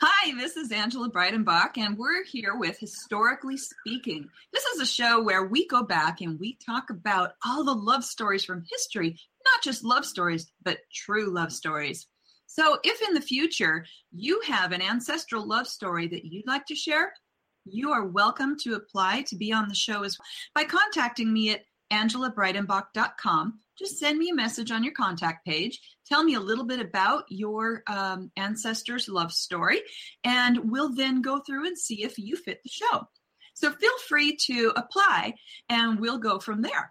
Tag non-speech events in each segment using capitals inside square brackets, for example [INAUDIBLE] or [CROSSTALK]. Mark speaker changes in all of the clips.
Speaker 1: Hi, this is Angela Breidenbach, and we're here with Historically Speaking. This is a show where we go back and we talk about all the love stories from history, not just love stories, but true love stories. So, if in the future you have an ancestral love story that you'd like to share, you are welcome to apply to be on the show as well by contacting me at angelabreidenbach.com. Just send me a message on your contact page. Tell me a little bit about your um, ancestors' love story, and we'll then go through and see if you fit the show. So feel free to apply, and we'll go from there.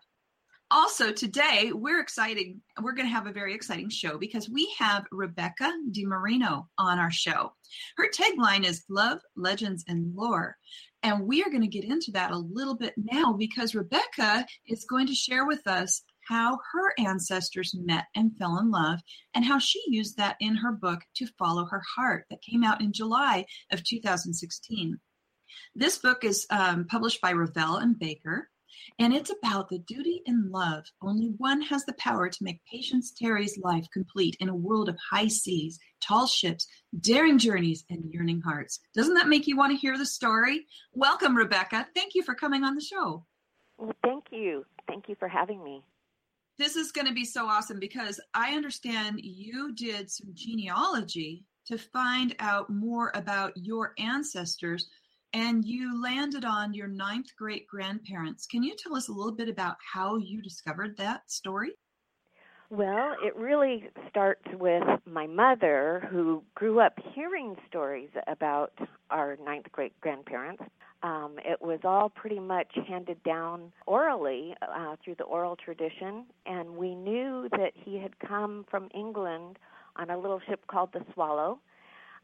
Speaker 1: Also, today we're excited. We're going to have a very exciting show because we have Rebecca DeMarino on our show. Her tagline is Love, Legends, and Lore. And we are going to get into that a little bit now because Rebecca is going to share with us how her ancestors met and fell in love and how she used that in her book To Follow Her Heart that came out in July of 2016. This book is um, published by Revell and Baker. And it's about the duty and love. Only one has the power to make Patience Terry's life complete in a world of high seas, tall ships, daring journeys, and yearning hearts. Doesn't that make you want to hear the story? Welcome, Rebecca. Thank you for coming on the show.
Speaker 2: Well, thank you. Thank you for having me.
Speaker 1: This is going to be so awesome because I understand you did some genealogy to find out more about your ancestors and you landed on your ninth great grandparents. Can you tell us a little bit about how you discovered that story?
Speaker 2: Well, it really starts with my mother, who grew up hearing stories about our ninth great grandparents. Um, it was all pretty much handed down orally uh, through the oral tradition, and we knew that he had come from England on a little ship called the Swallow,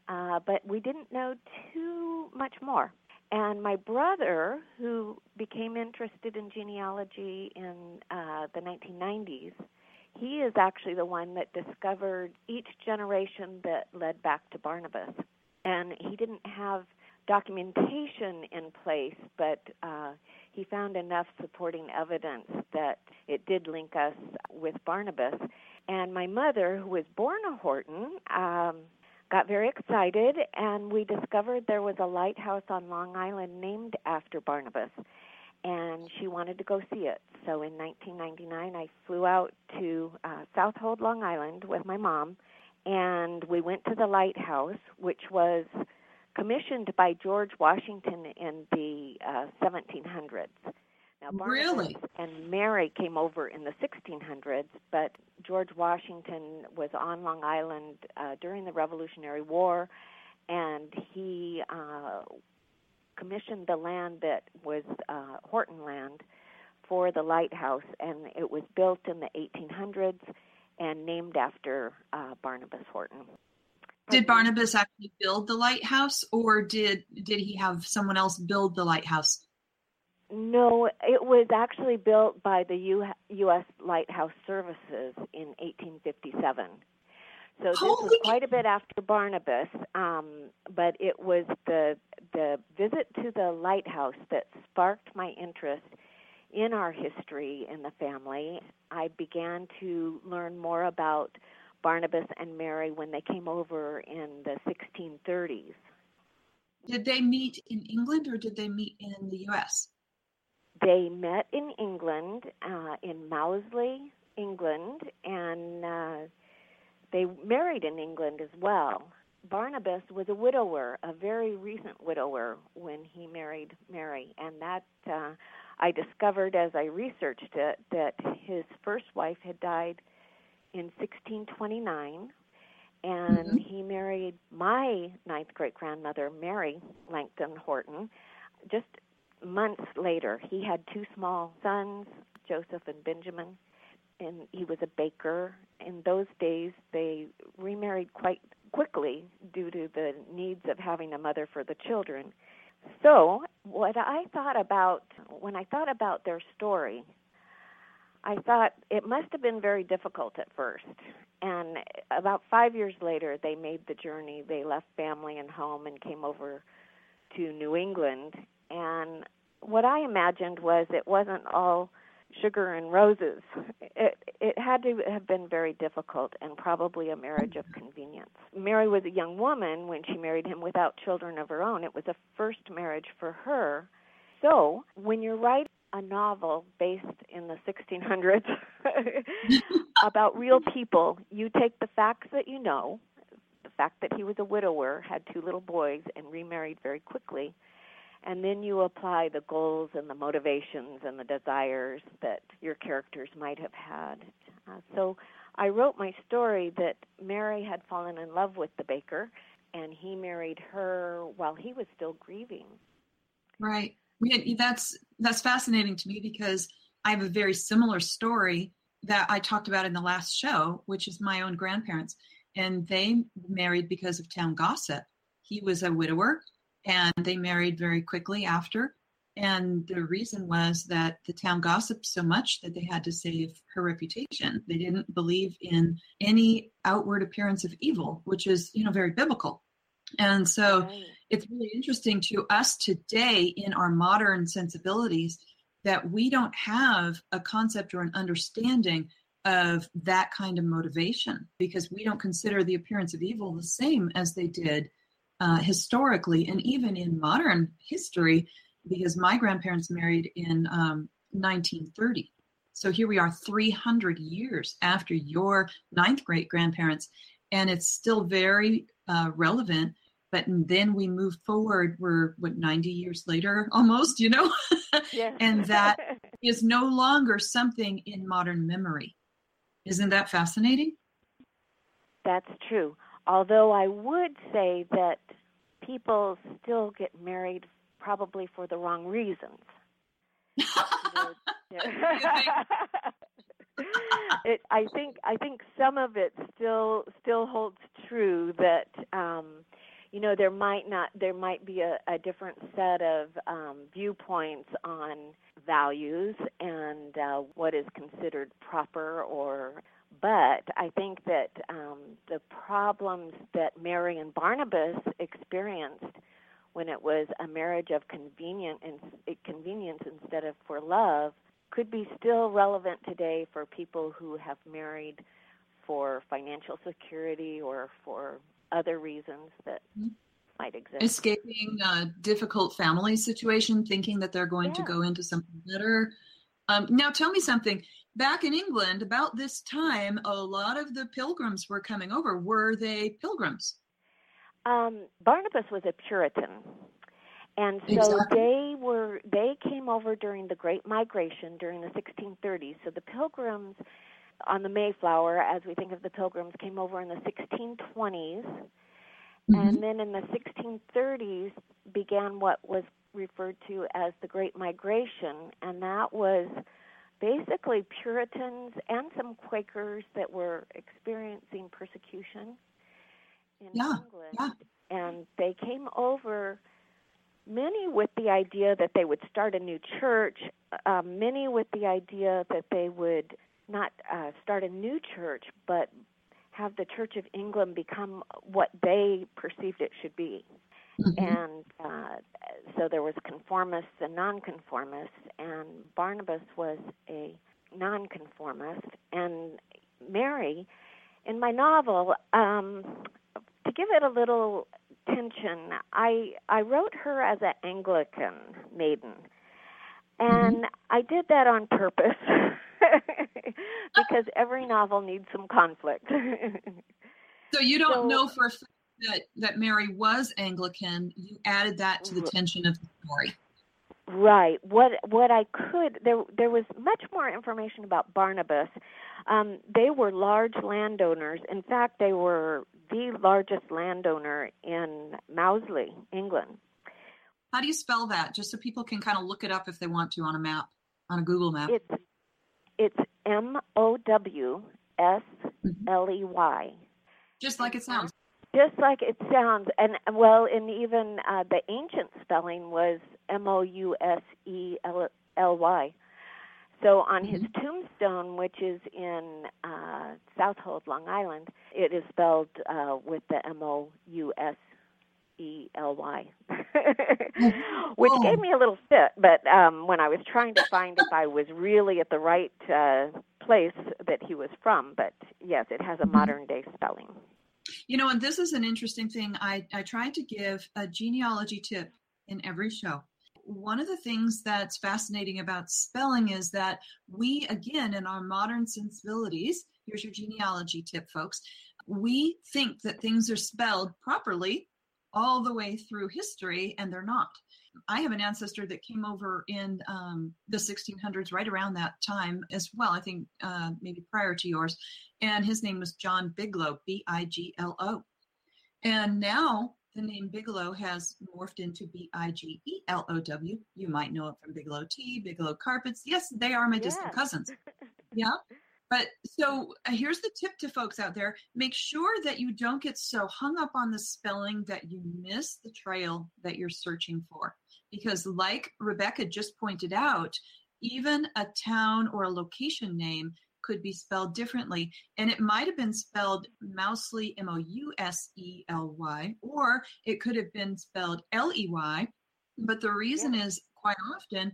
Speaker 2: uh, but we didn't know too much more. And my brother, who became interested in genealogy in uh, the 1990s, he is actually the one that discovered each generation that led back to Barnabas. And he didn't have documentation in place, but uh, he found enough supporting evidence that it did link us with Barnabas. And my mother, who was born a Horton, um, got very excited, and we discovered there was a lighthouse on Long Island named after Barnabas, and she wanted to go see it. So in 1999, I flew out to uh, Southold, Long Island, with my mom, and we went to the lighthouse, which was commissioned by George Washington in the uh, 1700s. Now, Barnabas
Speaker 1: really?
Speaker 2: and Mary came over in the 1600s, but George Washington was on Long Island uh, during the Revolutionary War, and he uh, commissioned the land that was uh, Horton land for the lighthouse, and it was built in the 1800s and named after uh, Barnabas Horton.
Speaker 1: Did Barnabas actually build the lighthouse, or did did he have someone else build the lighthouse?
Speaker 2: No, it was actually built by the U- U.S. Lighthouse Services in 1857. So this
Speaker 1: Holy
Speaker 2: was quite a bit after Barnabas, um, but it was the the visit to the lighthouse that sparked my interest in our history in the family. I began to learn more about Barnabas and Mary when they came over in the 1630s.
Speaker 1: Did they meet in England or did they meet in the U.S.?
Speaker 2: They met in England, uh, in Mowsley, England, and uh, they married in England as well. Barnabas was a widower, a very recent widower, when he married Mary, and that uh, I discovered as I researched it that his first wife had died in 1629, and mm-hmm. he married my ninth great grandmother, Mary Langton Horton, just months later, he had two small sons, Joseph and Benjamin, and he was a baker. In those days, they remarried quite quickly due to the needs of having a mother for the children. So, what I thought about when I thought about their story, I thought it must have been very difficult at first. And about five years later, they made the journey. They left family and home and came over to New England and what I imagined was it wasn't all sugar and roses. It it had to have been very difficult and probably a marriage of convenience. Mary was a young woman when she married him without children of her own. It was a first marriage for her. So, when you're writing a novel based in the 1600s [LAUGHS] about real people, you take the facts that you know, the fact that he was a widower, had two little boys, and remarried very quickly, and then you apply the goals and the motivations and the desires that your characters might have had. Uh, so I wrote my story that Mary had fallen in love with the baker, and he married her while he was still grieving.
Speaker 1: Right. That's that's fascinating to me because I have a very similar story that I talked about in the last show, which is my own grandparents, and they married because of town gossip. He was a widower and they married very quickly after. And the reason was that the town gossiped so much that they had to save her reputation. They didn't believe in any outward appearance of evil, which is, you know, very biblical. And so right. it's really interesting to us today in our modern sensibilities that we don't have a concept or an understanding of that kind of motivation because we don't consider the appearance of evil the same as they did uh, historically and even in modern history, because my grandparents married in um, 1930. So here we are 300 years after your ninth great grandparents, and it's still very uh, relevant. But then we move forward, we're what 90 years later almost, you know? [LAUGHS]
Speaker 2: Yeah.
Speaker 1: and that [LAUGHS] is no longer something in modern memory. Isn't that fascinating?
Speaker 2: That's true. Although I would say that people still get married probably for the wrong reasons. [LAUGHS] [LAUGHS] it, I think I think some of it still still holds true that um, you know there might not there might be a, a different set of um, viewpoints on values and uh, what is considered proper or but I think that um, the problems that Mary and Barnabas experienced when it was a marriage of convenient and convenience instead of for love could be still relevant today for people who have married for financial security or for other reasons that mm-hmm. might exist.
Speaker 1: Escaping a difficult family situation, thinking that they're going yeah. to go into something better. Um, now, tell me something back in England, about this time, a lot of the pilgrims were coming over. Were they pilgrims?
Speaker 2: Um, Barnabas was a Puritan. And so exactly. they were they came over during the Great Migration during the 1630s. So the pilgrims on the Mayflower, as we think of the pilgrims, came over in the 1620s. Mm-hmm. And then in the 1630s began what was referred to as the Great Migration, and that was basically Puritans and some Quakers that were experiencing persecution in
Speaker 1: yeah,
Speaker 2: England.
Speaker 1: Yeah.
Speaker 2: And they came over, many with the idea that they would start a new church, uh, many with the idea that they would not uh, start a new church, but have the Church of England become what they perceived it should be. Mm-hmm. And uh, so there was conformists and nonconformists, and Barnabas was a nonconformist. And Mary, in my novel, um, to give it a little tension, I I wrote her as an Anglican maiden, and mm-hmm. I did that on purpose [LAUGHS] because every novel needs some conflict. [LAUGHS]
Speaker 1: so you don't so, know for a that that Mary was Anglican, you added that to the tension of the story.
Speaker 2: Right. What what I could there there was much more information about Barnabas. Um, they were large landowners. In fact, they were the largest landowner in Mowsley, England.
Speaker 1: How do you spell that? Just so people can kind of look it up if they want to on a map, on a Google map.
Speaker 2: It's it's M O W S L E Y.
Speaker 1: Just like it sounds
Speaker 2: just like it sounds and well and even uh the ancient spelling was m o u s e l l y so on his mm-hmm. tombstone which is in uh southold long island it is spelled uh with the m o u s E L Y, [LAUGHS] which gave me a little fit. But um, when I was trying to find if I was really at the right uh, place that he was from, but yes, it has a mm-hmm. modern day spelling.
Speaker 1: You know, and this is an interesting thing. I, I try to give a genealogy tip in every show. One of the things that's fascinating about spelling is that we, again, in our modern sensibilities, here's your genealogy tip, folks, we think that things are spelled properly all the way through history, and they're not. I have an ancestor that came over in um, the 1600s, right around that time as well. I think uh, maybe prior to yours, and his name was John Biglow, B I G L O. And now the name Bigelow has morphed into B I G E L O W. You might know it from Bigelow Tea, Bigelow Carpets. Yes, they are my distant cousins. [LAUGHS] Yeah. But so uh, here's the tip to folks out there make sure that you don't get so hung up on the spelling that you miss the trail that you're searching for. Because, like Rebecca just pointed out, even a town or a location name could be spelled differently. And it might have been spelled Mousely, M O U S E L Y, or it could have been spelled L E Y. But the reason yeah. is quite often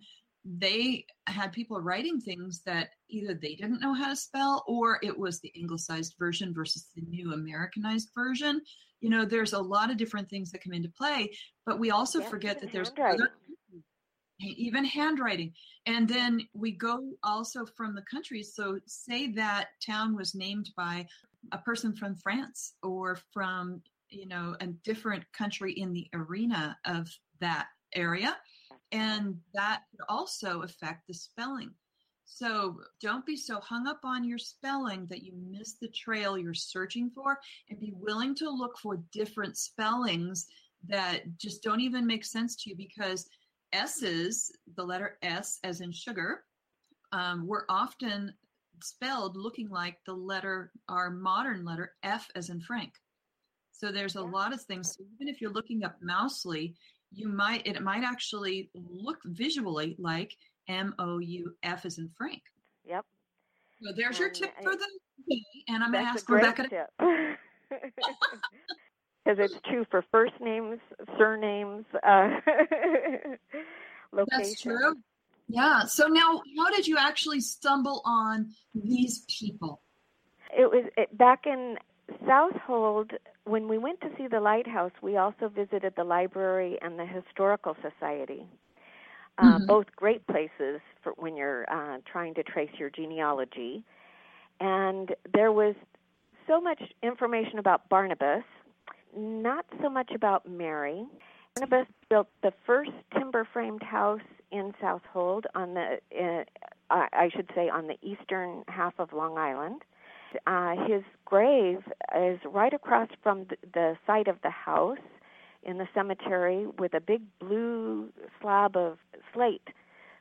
Speaker 1: they had people writing things that either they didn't know how to spell or it was the anglicized version versus the new Americanized version. You know, there's a lot of different things that come into play, but we also forget that there's other, even handwriting. And then we go also from the countries. So, say that town was named by a person from France or from, you know, a different country in the arena of that area and that could also affect the spelling. So don't be so hung up on your spelling that you miss the trail you're searching for and be willing to look for different spellings that just don't even make sense to you because S's, the letter S as in sugar, um, were often spelled looking like the letter, our modern letter F as in Frank. So there's a lot of things. So even if you're looking up Mousely, you might it might actually look visually like M O U F as in Frank.
Speaker 2: Yep.
Speaker 1: So there's and your tip for the day, and I'm going to ask Rebecca.
Speaker 2: Tip. [LAUGHS] Because it's true for first names, surnames, uh, [LAUGHS]
Speaker 1: That's true. Yeah. So now, how did you actually stumble on these people?
Speaker 2: It was it, back in Southold, when we went to see the lighthouse, we also visited the library and the historical society. Uh, mm-hmm. Both great places for when you're uh, trying to trace your genealogy. And there was so much information about Barnabas, not so much about Mary. Barnabas built the first timber framed house in Southold on the, uh, I should say, on the eastern half of Long Island. Uh, his grave is right across from the, the site of the house in the cemetery with a big blue slab of slate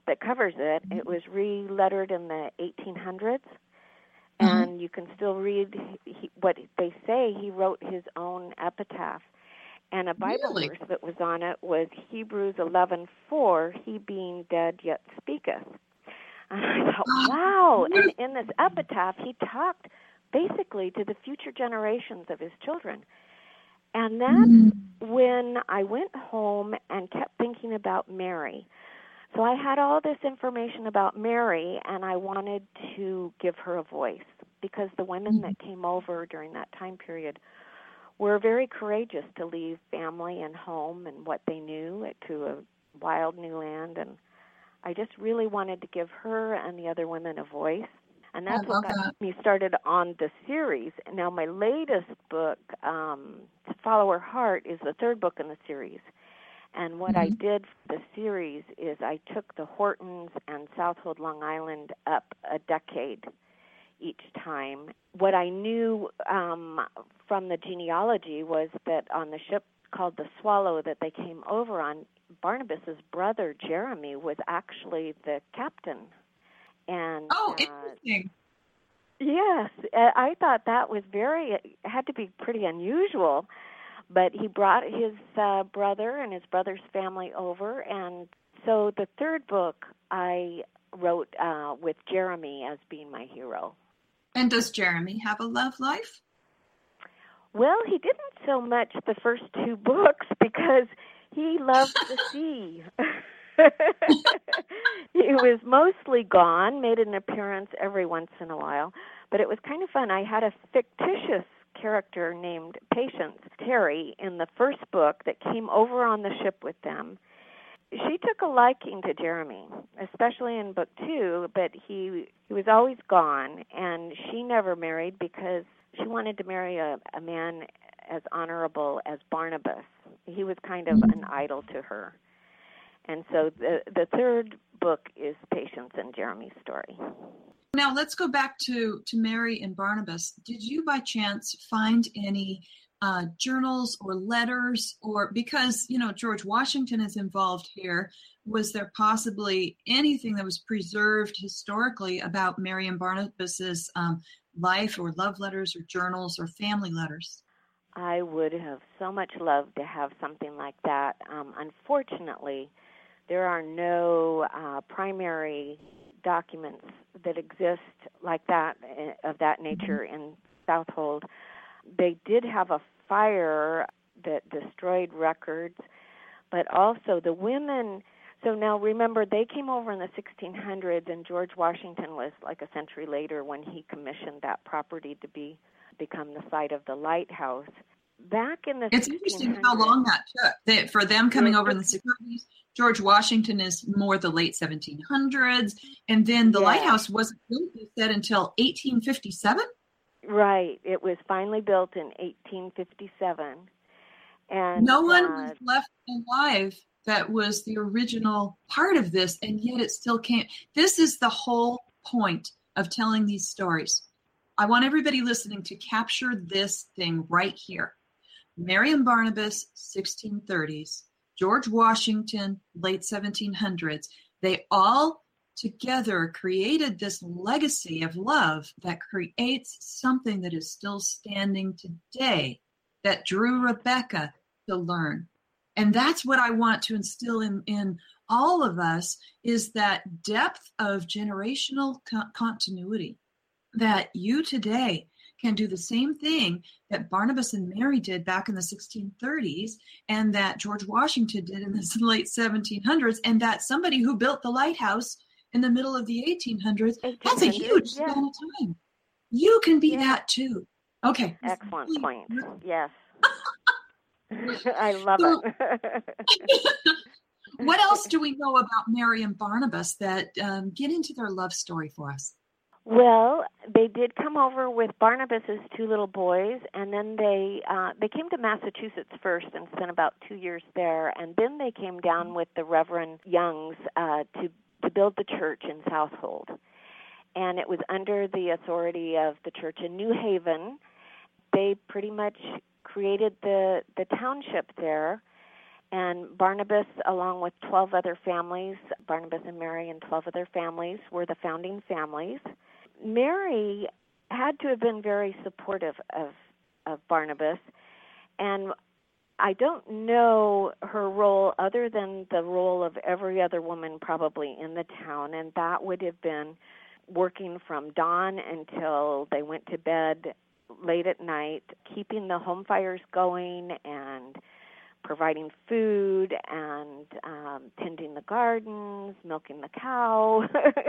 Speaker 2: that covers it. It was re-lettered in the 1800s, mm-hmm. and you can still read he, what they say. He wrote his own epitaph, and a Bible
Speaker 1: really?
Speaker 2: verse that was on it was Hebrews 11:4. He being dead yet speaketh. And I thought, wow. And in this epitaph, he talked basically to the future generations of his children. And that's mm-hmm. when I went home and kept thinking about Mary. So I had all this information about Mary, and I wanted to give her a voice because the women that mm-hmm. came over during that time period were very courageous to leave family and home and what they knew to a wild new land and I just really wanted to give her and the other women a voice. And that's what got that. me started on the series. Now, my latest book, um, Follow Her Heart, is the third book in the series. And what mm-hmm. I did for the series is I took the Hortons and Southold, Long Island up a decade each time. What I knew um, from the genealogy was that on the ship called the Swallow that they came over on, Barnabas's brother Jeremy was actually the captain. And
Speaker 1: oh, uh, interesting.
Speaker 2: Yes, uh, I thought that was very had to be pretty unusual. But he brought his uh, brother and his brother's family over, and so the third book I wrote uh, with Jeremy as being my hero.
Speaker 1: And does Jeremy have a love life?
Speaker 2: Well, he didn't so much the first two [LAUGHS] books because he loved the sea. [LAUGHS] he was mostly gone, made an appearance every once in a while, but it was kind of fun. I had a fictitious character named Patience Terry in the first book that came over on the ship with them. She took a liking to Jeremy, especially in book 2, but he he was always gone and she never married because she wanted to marry a, a man as honorable as Barnabas. He was kind of an idol to her. And so the the third book is Patience and Jeremy's story.
Speaker 1: Now let's go back to to Mary and Barnabas. Did you by chance find any uh, journals or letters, or because you know George Washington is involved here? Was there possibly anything that was preserved historically about Mary and Barnabas's um, life, or love letters, or journals, or family letters?
Speaker 2: I would have so much loved to have something like that. Um, unfortunately, there are no uh, primary documents that exist like that eh, of that mm-hmm. nature in Southold. They did have a fire that destroyed records, but also the women. So now remember, they came over in the 1600s, and George Washington was like a century later when he commissioned that property to be become the site of the lighthouse. Back in the
Speaker 1: it's interesting how long that took. That for them coming over in the 60s george washington is more the late 1700s and then the yeah. lighthouse wasn't built you said until 1857
Speaker 2: right. It was finally built in 1857 and
Speaker 1: no one uh, was left alive that was the original part of this and yet it still can't this is the whole point of telling these stories I want everybody listening to capture this thing right here. Mary and Barnabas, 1630s, George Washington, late 1700s, they all together created this legacy of love that creates something that is still standing today that drew Rebecca to learn. And that's what I want to instill in, in all of us is that depth of generational co- continuity that you today can do the same thing that Barnabas and Mary did back in the 1630s and that George Washington did in the [LAUGHS] late 1700s and that somebody who built the lighthouse in the middle of the 1800s, that's a huge yeah. span of time. You can be yeah. that too. Okay.
Speaker 2: Excellent point. Yes. [LAUGHS] I love so, it. [LAUGHS]
Speaker 1: what else do we know about Mary and Barnabas that um, get into their love story for us?
Speaker 2: Well, they did come over with Barnabas's two little boys, and then they uh, they came to Massachusetts first and spent about two years there, and then they came down with the Reverend Youngs uh, to to build the church in Southold, and it was under the authority of the church in New Haven. They pretty much created the the township there, and Barnabas, along with 12 other families, Barnabas and Mary and 12 other families were the founding families Mary had to have been very supportive of of Barnabas, and I don't know her role other than the role of every other woman probably in the town, and that would have been working from dawn until they went to bed late at night, keeping the home fires going and providing food and um, tending the gardens, milking the cow.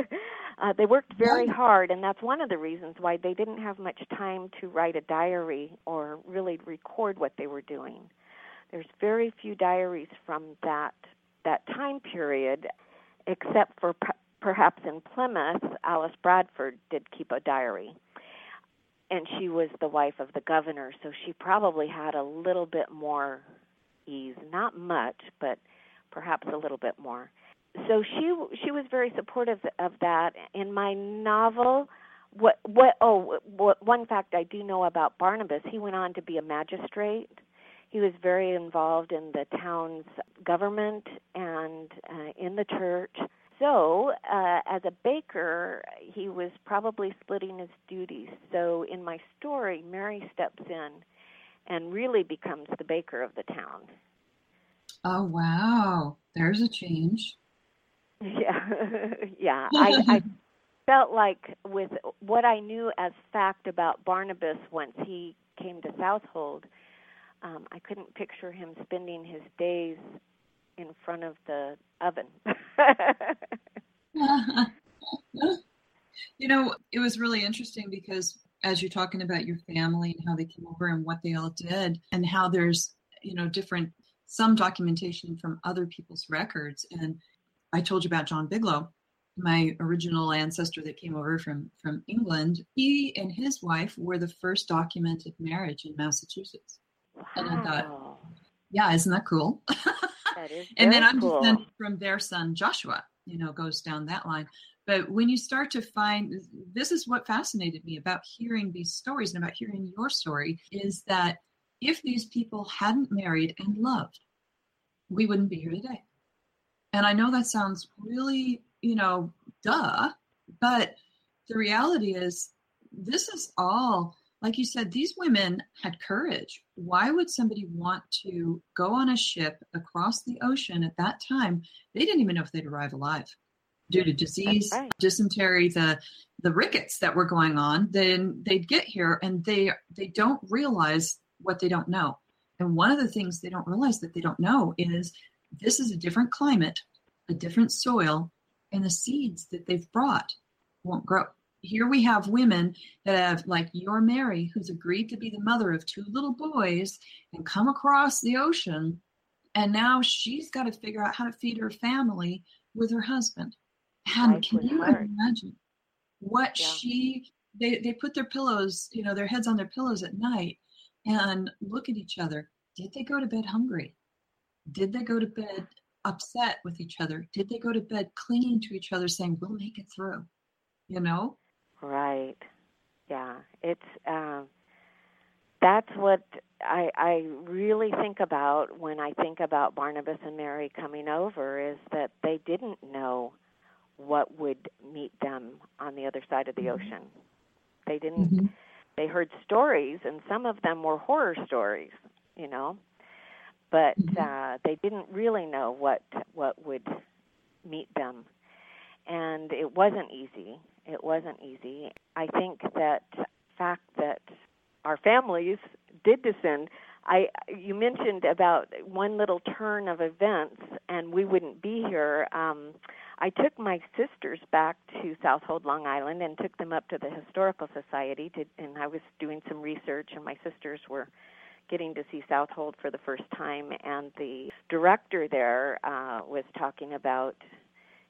Speaker 2: [LAUGHS] uh, they worked very hard, and that's one of the reasons why they didn't have much time to write a diary or really record what they were doing. There's very few diaries from that that time period, except for p- perhaps in Plymouth, Alice Bradford did keep a diary and she was the wife of the governor, so she probably had a little bit more ease, not much, but perhaps a little bit more. So she she was very supportive of that. In my novel, what what oh what one fact I do know about Barnabas, he went on to be a magistrate. He was very involved in the town's government and uh, in the church. So, uh, as a baker, he was probably splitting his duties. So, in my story, Mary steps in and really becomes the baker of the town.
Speaker 1: Oh wow, there's a change. [LAUGHS]
Speaker 2: Yeah, yeah. [LAUGHS] I, I felt like with what I knew as fact about Barnabas once he came to Southold, um, I couldn't picture him spending his days in front of the oven. [LAUGHS]
Speaker 1: you know, it was really interesting because as you're talking about your family and how they came over and what they all did, and how there's, you know, different, some documentation from other people's records. And I told you about John Bigelow, my original ancestor that came over from, from England. He and his wife were the first documented marriage in Massachusetts.
Speaker 2: Wow.
Speaker 1: And I thought, yeah, isn't that cool?
Speaker 2: That is [LAUGHS]
Speaker 1: and then I'm
Speaker 2: cool.
Speaker 1: descended from their son Joshua, you know, goes down that line. But when you start to find this is what fascinated me about hearing these stories and about hearing your story is that if these people hadn't married and loved, we wouldn't be here today. And I know that sounds really, you know, duh, but the reality is this is all like you said, these women had courage. Why would somebody want to go on a ship across the ocean at that time? They didn't even know if they'd arrive alive due to disease,
Speaker 2: right.
Speaker 1: dysentery, the the rickets that were going on. Then they'd get here and they they don't realize what they don't know. And one of the things they don't realize that they don't know is this is a different climate, a different soil, and the seeds that they've brought won't grow here we have women that have like your mary who's agreed to be the mother of two little boys and come across the ocean and now she's got to figure out how to feed her family with her husband
Speaker 2: Life
Speaker 1: can you
Speaker 2: hard.
Speaker 1: imagine what
Speaker 2: Yeah.
Speaker 1: she they, they put their pillows you know their heads on their pillows at night and look at each other did they go to bed hungry did they go to bed upset with each other did they go to bed clinging to each other saying we'll make it through you know
Speaker 2: Right. Yeah. It's um that's what I I really think about when I think about Barnabas and Mary coming over is that they didn't know what would meet them on the other side of the
Speaker 1: Mhm.
Speaker 2: ocean. They didn't
Speaker 1: Mm-hmm.
Speaker 2: they heard stories and some of them were horror stories, you know. But
Speaker 1: Mhm.
Speaker 2: uh they didn't really know what what would meet them. And it wasn't easy. It wasn't easy. I think that fact that our families did descend I you mentioned about one little turn of events and we wouldn't be here. Um I took my sisters back to Southold, Long Island and took them up to the historical society to and I was doing some research and my sisters were getting to see Southold for the first time and the director there uh was talking about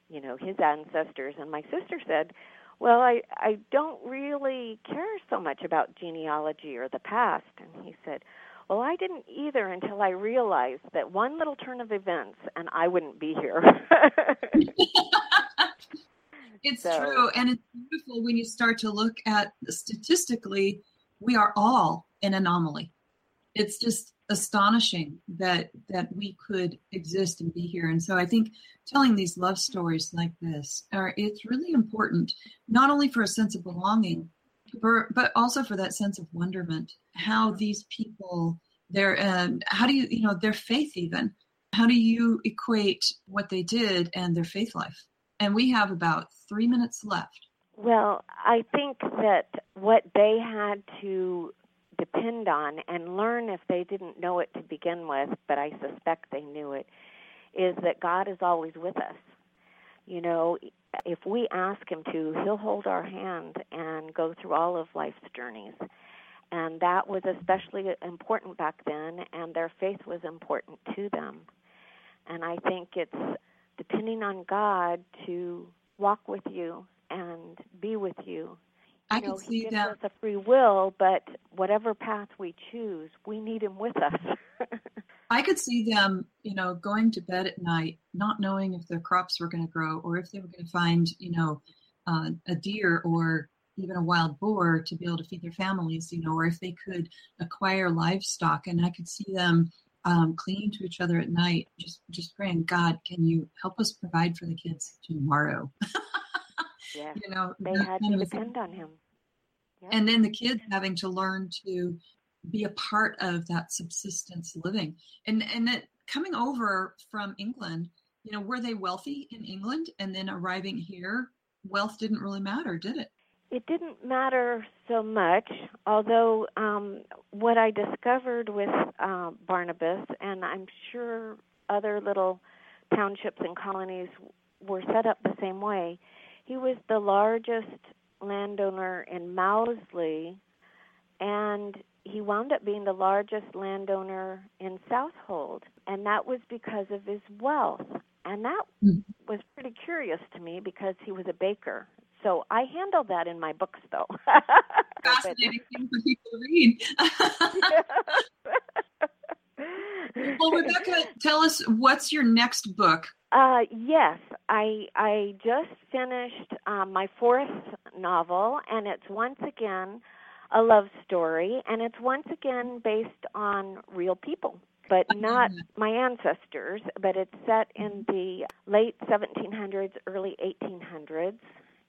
Speaker 2: you know his ancestors and my sister said well i i don't really care so much about genealogy or the past and he said well i didn't either until i realized that one little turn of events and i wouldn't be here. [LAUGHS]
Speaker 1: It's
Speaker 2: So-
Speaker 1: true and it's beautiful when you start to look at statistically we are all an anomaly. It's just astonishing that that we could exist and be here and so i think telling these love stories like this are it's really important not only for a sense of belonging but, but also for that sense of wonderment how these people their um, how do you you know their faith even how do you equate what they did and their faith life and we have about three minutes left
Speaker 2: Well, I think that what they had to depend on and learn if they didn't know it to begin with, but I suspect they knew it, is that God is always with us. You know, if we ask Him to, He'll hold our hand and go through all of life's journeys. And that was especially important back then, and their faith was important to them. And I think it's depending on God to walk with you and be with you.
Speaker 1: I
Speaker 2: You
Speaker 1: can
Speaker 2: know,
Speaker 1: see
Speaker 2: he gives
Speaker 1: that.
Speaker 2: us a free will, but whatever path we choose, we need him with us. [LAUGHS]
Speaker 1: I could see them, you know, going to bed at night, not knowing if their crops were going to grow or if they were going to find, you know, uh, a deer or even a wild boar to be able to feed their families, you know, or if they could acquire livestock. And I could see them um, clinging to each other at night, just just praying, God, can you help us provide for the kids tomorrow? [LAUGHS]
Speaker 2: yeah,
Speaker 1: you know,
Speaker 2: they had to
Speaker 1: a thing.
Speaker 2: depend on him. Yeah.
Speaker 1: and then the kids having to learn to be a part of that subsistence living. And and that coming over from england you know were they wealthy in england? And then arriving here wealth didn't really matter did it?
Speaker 2: It didn't matter so much, although um, what I discovered with uh, Barnabas, and I'm sure other little townships and colonies were set up the same way, he was the largest landowner in Mowsley, and he wound up being the largest landowner in Southold, and that was because of his wealth. And that mm. was pretty curious to me because he was a baker. So I handle that in my books, though. [LAUGHS]
Speaker 1: Fascinating thing for people to read. [LAUGHS] well, Rebecca, tell us what's your next book?
Speaker 2: Uh, yes, I I just finished um, my fourth novel, and it's once again a love story, and it's once again based on real people, but [LAUGHS] not my ancestors. But it's set in the late 1700s, early 1800s,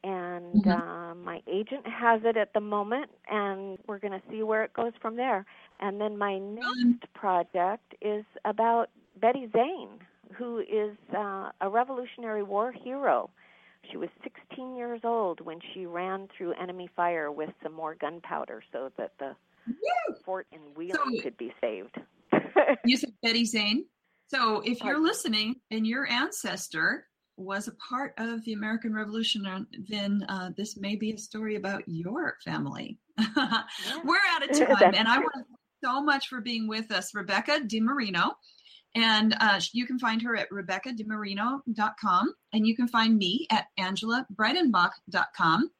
Speaker 2: and mm-hmm. uh, my agent has it at the moment, and we're going to see where it goes from there. And then my next project is about Betty Zane, who is uh, a Revolutionary War hero. She was 16 years old when she ran through enemy fire with some more gunpowder so that the Woo! fort in Wheeling so, could be saved.
Speaker 1: you said Betty Zane. So if you're listening and your ancestor was a part of the American Revolution, uh, then uh, this may be a story about your family. [LAUGHS] yeah. We're out of [LAUGHS] time, and I want to thank so much for being with us, Rebecca DeMarino. And uh, you can find her at RebeccaDeMarino.com, and you can find me at AngelaBreidenbach.com,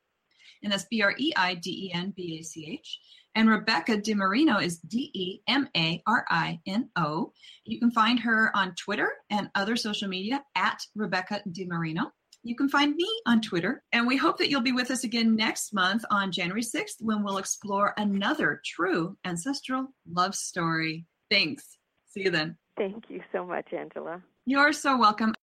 Speaker 1: and that's B R E I D E N B A C H. And Rebecca DeMarino is D E M A R I N O. You can find her on Twitter and other social media at Rebecca DeMarino. You can find me on Twitter. And we hope that you'll be with us again next month on January 6th when we'll explore another true ancestral love story. Thanks. See you then.
Speaker 2: Thank you so much, Angela.
Speaker 1: You're so welcome.